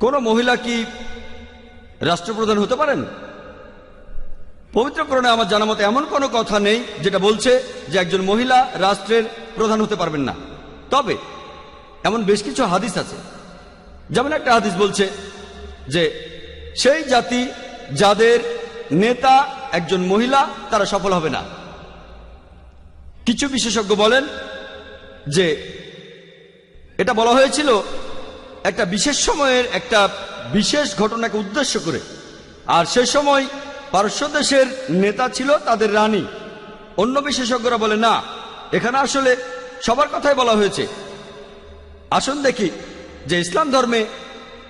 কোনো মহিলা কি রাষ্ট্রপ্রধান হতে পারেন? পবিত্রকরণে আমার জানা মতে এমন কোনো কথা নেই যেটা বলছে যে একজন মহিলা রাষ্ট্রের প্রধান হতে পারবেন না। তবে এমন বেশ কিছু হাদিস আছে। যেমন একটা হাদিস বলছে যে সেই জাতি যাদের নেতা একজন মহিলা, তারা সফল হবে না। কিছু বিশেষজ্ঞ বলেন যে এটা বলা হয়েছিল একটা বিশেষ সময়ের একটা বিশেষ ঘটনাকে উদ্দেশ্য করে। আর সে সময় পারস্য দেশের নেতা ছিল তাদের রানী। অন্য বিশেষজ্ঞরা বলে, না, এখানে আসলে সবার কথাই বলা হয়েছে। আসুন দেখি যে ইসলাম ধর্মে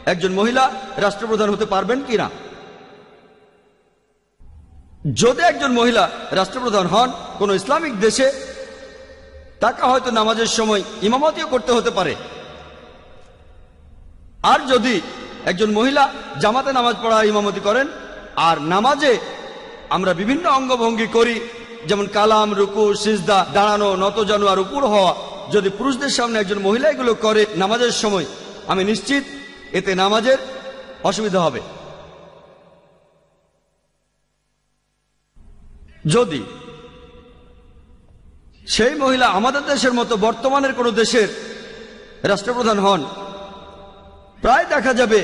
একজন মহিলা রাষ্ট্রপ্রধান হতে পারবেন কিনা যদি একজন মহিলা রাষ্ট্রপ্রধান হন কোন ইসলামিক দেশে, তাকে হয়তো নামাজের সময় ইমামতিও করতে হতে পারে। আর যদি একজন মহিলা জামাতে নামাজ পড়া ইমামতি করেন, আর নামাজে আমরা বিভিন্ন অঙ্গভঙ্গি করি, যেমন কালাম, রুকু, সিজদা, দাঁড়ানো নতজানু আর উপর হওয়া, যদি পুরুষদের সামনে একজন মহিলা এগুলো করে নামাজের সময়, আমি নিশ্চিত এতে নামাজের অসুবিধা হবে। যদি সেই মহিলা আমাদের দেশের মতো বর্তমানের কোনো দেশের রাষ্ট্রপ্রধান হন প্রায় দেখা যাবে।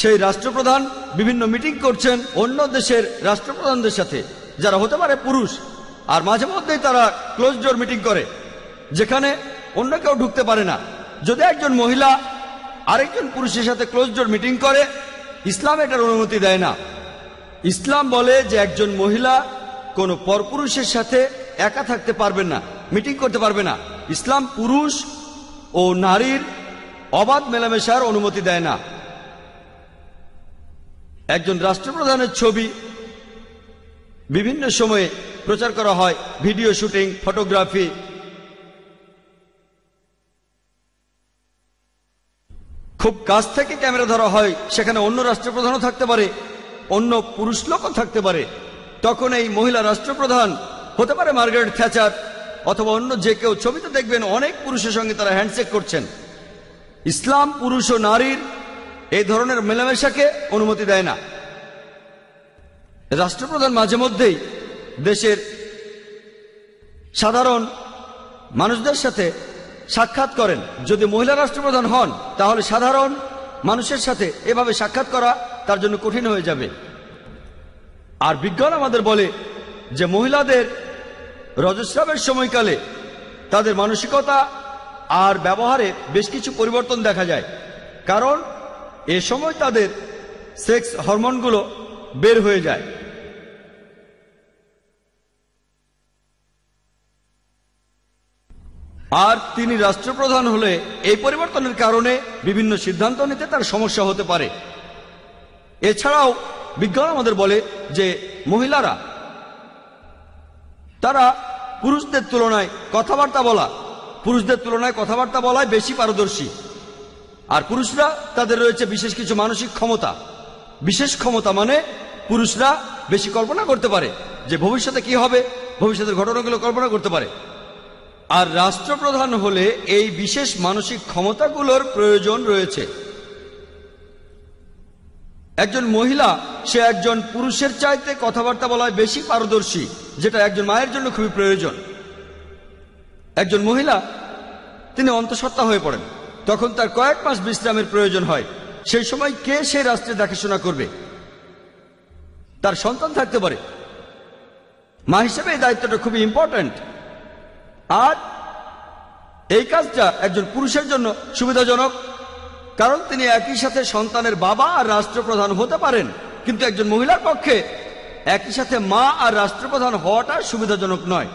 সেই রাষ্ট্রপ্রধান বিভিন্ন মিটিং করছেন অন্য দেশের রাষ্ট্রপ্রধানদের সাথে, যারা হতে পারে পুরুষ, আর মাঝে মধ্যেই তারা ক্লোজ ডোর মিটিং করে, যেখানে অন্য কেউ ঢুকতে পারে না। যদি একজন মহিলা আরেকজন পুরুষের সাথে ক্লোজ ডোর মিটিং করে, ইসলাম এটার অনুমতি দেয় না। ইসলাম বলে যে একজন মহিলা কোনো পরপুরুষের সাথে একা থাকতে পারবেন না মিটিং করতে পারবে না। ইসলাম পুরুষ ও নারীর অবাধ মেলামেশার অনুমতি দেয় না। একজন রাষ্ট্রপ্রধানের ছবি বিভিন্ন সময়ে প্রচার করা হয়, ভিডিও শুটিং, ফটোগ্রাফি। খুব কাছ থেকে ক্যামেরা ধরা হয়, সেখানে অন্য রাষ্ট্রপ্রধানও থাকতে পারে, অন্য পুরুষ লোকও থাকতে পারে। তখন এই মহিলা রাষ্ট্রপ্রধান হতে পারে মার্গারেট থ্যাচার। অথবা অন্য যে কেউ ছবিতে দেখবেন, অনেক পুরুষের সঙ্গে তারা হ্যান্ডশেক করছেন। ইসলাম পুরুষ ও নারীর এই ধরনের মেলামেশাকে অনুমতি দেয় না। রাষ্ট্রপ্রধান মাঝে মধ্যেই দেশের সাধারণ মানুষদের সাথে সাক্ষাৎ করেন। যদি মহিলা রাষ্ট্রপ্রধান হন, তাহলে সাধারণ মানুষের সাথে এভাবে সাক্ষাৎ করা তার জন্য কঠিন হয়ে যাবে। আর বিজ্ঞান আমাদের বলে যে মহিলাদের রজস্রাবের সময়কালে তাদের মানসিকতা আর ব্যবহারে বেশ কিছু পরিবর্তন দেখা যায়। কারণ এ সময় তাদের সেক্স হরমোনগুলো বের হয়ে যায়। আর তিনি রাষ্ট্রপ্রধান হলে এই পরিবর্তনের কারণে বিভিন্ন সিদ্ধান্ত নিতে তার সমস্যা হতে পারে। এছাড়াও বিজ্ঞান আমাদের বলে যে মহিলারা, তারা পুরুষদের তুলনায় কথাবার্তা বলা, পুরুষদের তুলনায় কথাবার্তা বলায় বেশি পারদর্শী। আর পুরুষরা, তাদের রয়েছে বিশেষ কিছু মানসিক ক্ষমতা। বিশেষ ক্ষমতা মানে পুরুষরা বেশি কল্পনা করতে পারে যে ভবিষ্যতে কি হবে, ভবিষ্যতের ঘটনাগুলো কল্পনা করতে পারে। আর রাষ্ট্রপ্রধান হলে এই বিশেষ মানসিক ক্ষমতাগুলোর প্রয়োজন রয়েছে। একজন মহিলা, সে একজন পুরুষের চাইতে কথাবার্তা বলায় বেশি পারদর্শী, যেটা একজন মায়ের জন্য খুবই প্রয়োজন। একজন মহিলা, তিনি অন্তঃসত্ত্বা হয়ে পড়েন। তখন তার কয়েক মাস বিশ্রামের প্রয়োজন হয়। সেই সময় কে সেই রাষ্ট্রে দেখাশোনা করবে? তার সন্তান থাকতে পারে। মা হিসেবে এই দায়িত্বটা খুবই ইম্পর্ট্যান্ট আর এই কাজটা একজন পুরুষের জন্য সুবিধাজনক। কারণ তিনি একই সাথে সন্তানের বাবা আর রাষ্ট্রপ্রধান হতে পারেন। কিন্তু একজন মহিলার পক্ষে একই সাথে মা আর রাষ্ট্রপ্রধান হওয়াটা সুবিধাজনক নয়।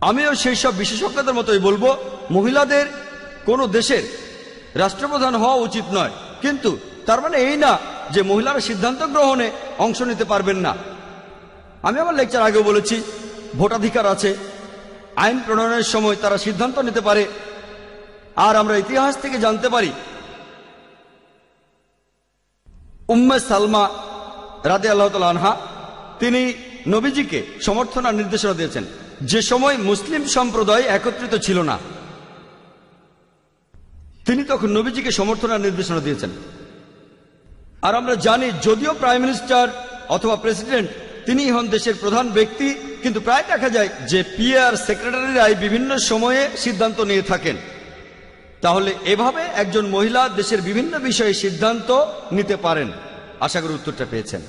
আমিও সেই সব বিশেষজ্ঞদের মতোই বলব, মহিলাদের কোনো দেশের রাষ্ট্রপ্রধান হওয়া উচিত নয়। কিন্তু তার মানে এই না যে মহিলারা সিদ্ধান্ত গ্রহণে অংশ নিতে পারবেন না। আমি আমার লেকচার আগেও বলেছি, ভোটাধিকার আছে, আইন প্রণয়নের সময় তারা সিদ্ধান্ত নিতে পারে আর আমরা ইতিহাস থেকে জানতে পারি, উম্মে সালমা রাদে আল্লাহ আনহা, তিনি নবীজিকে সমর্থন আর নির্দেশনা দিয়েছেন। যে সময় মুসলিম সম্প্রদায় একত্রিত ছিল না, তিনি তখন নবীজিকে সমর্থন আর নির্দেশনা দিয়েছেন। আর আমরা জানি, যদিও প্রাইম মিনিস্টার অথবা প্রেসিডেন্ট তিনি হন দেশের প্রধান ব্যক্তি, কিন্তু প্রায় দেখা যায় যে পিআর সেক্রেটারিরাই বিভিন্ন সময়ে সিদ্ধান্ত নিয়ে থাকেন। তাহলে এভাবে একজন মহিলা দেশের বিভিন্ন বিষয়ে সিদ্ধান্ত নিতে পারেন। আশা করি উত্তরটা পেয়েছেন।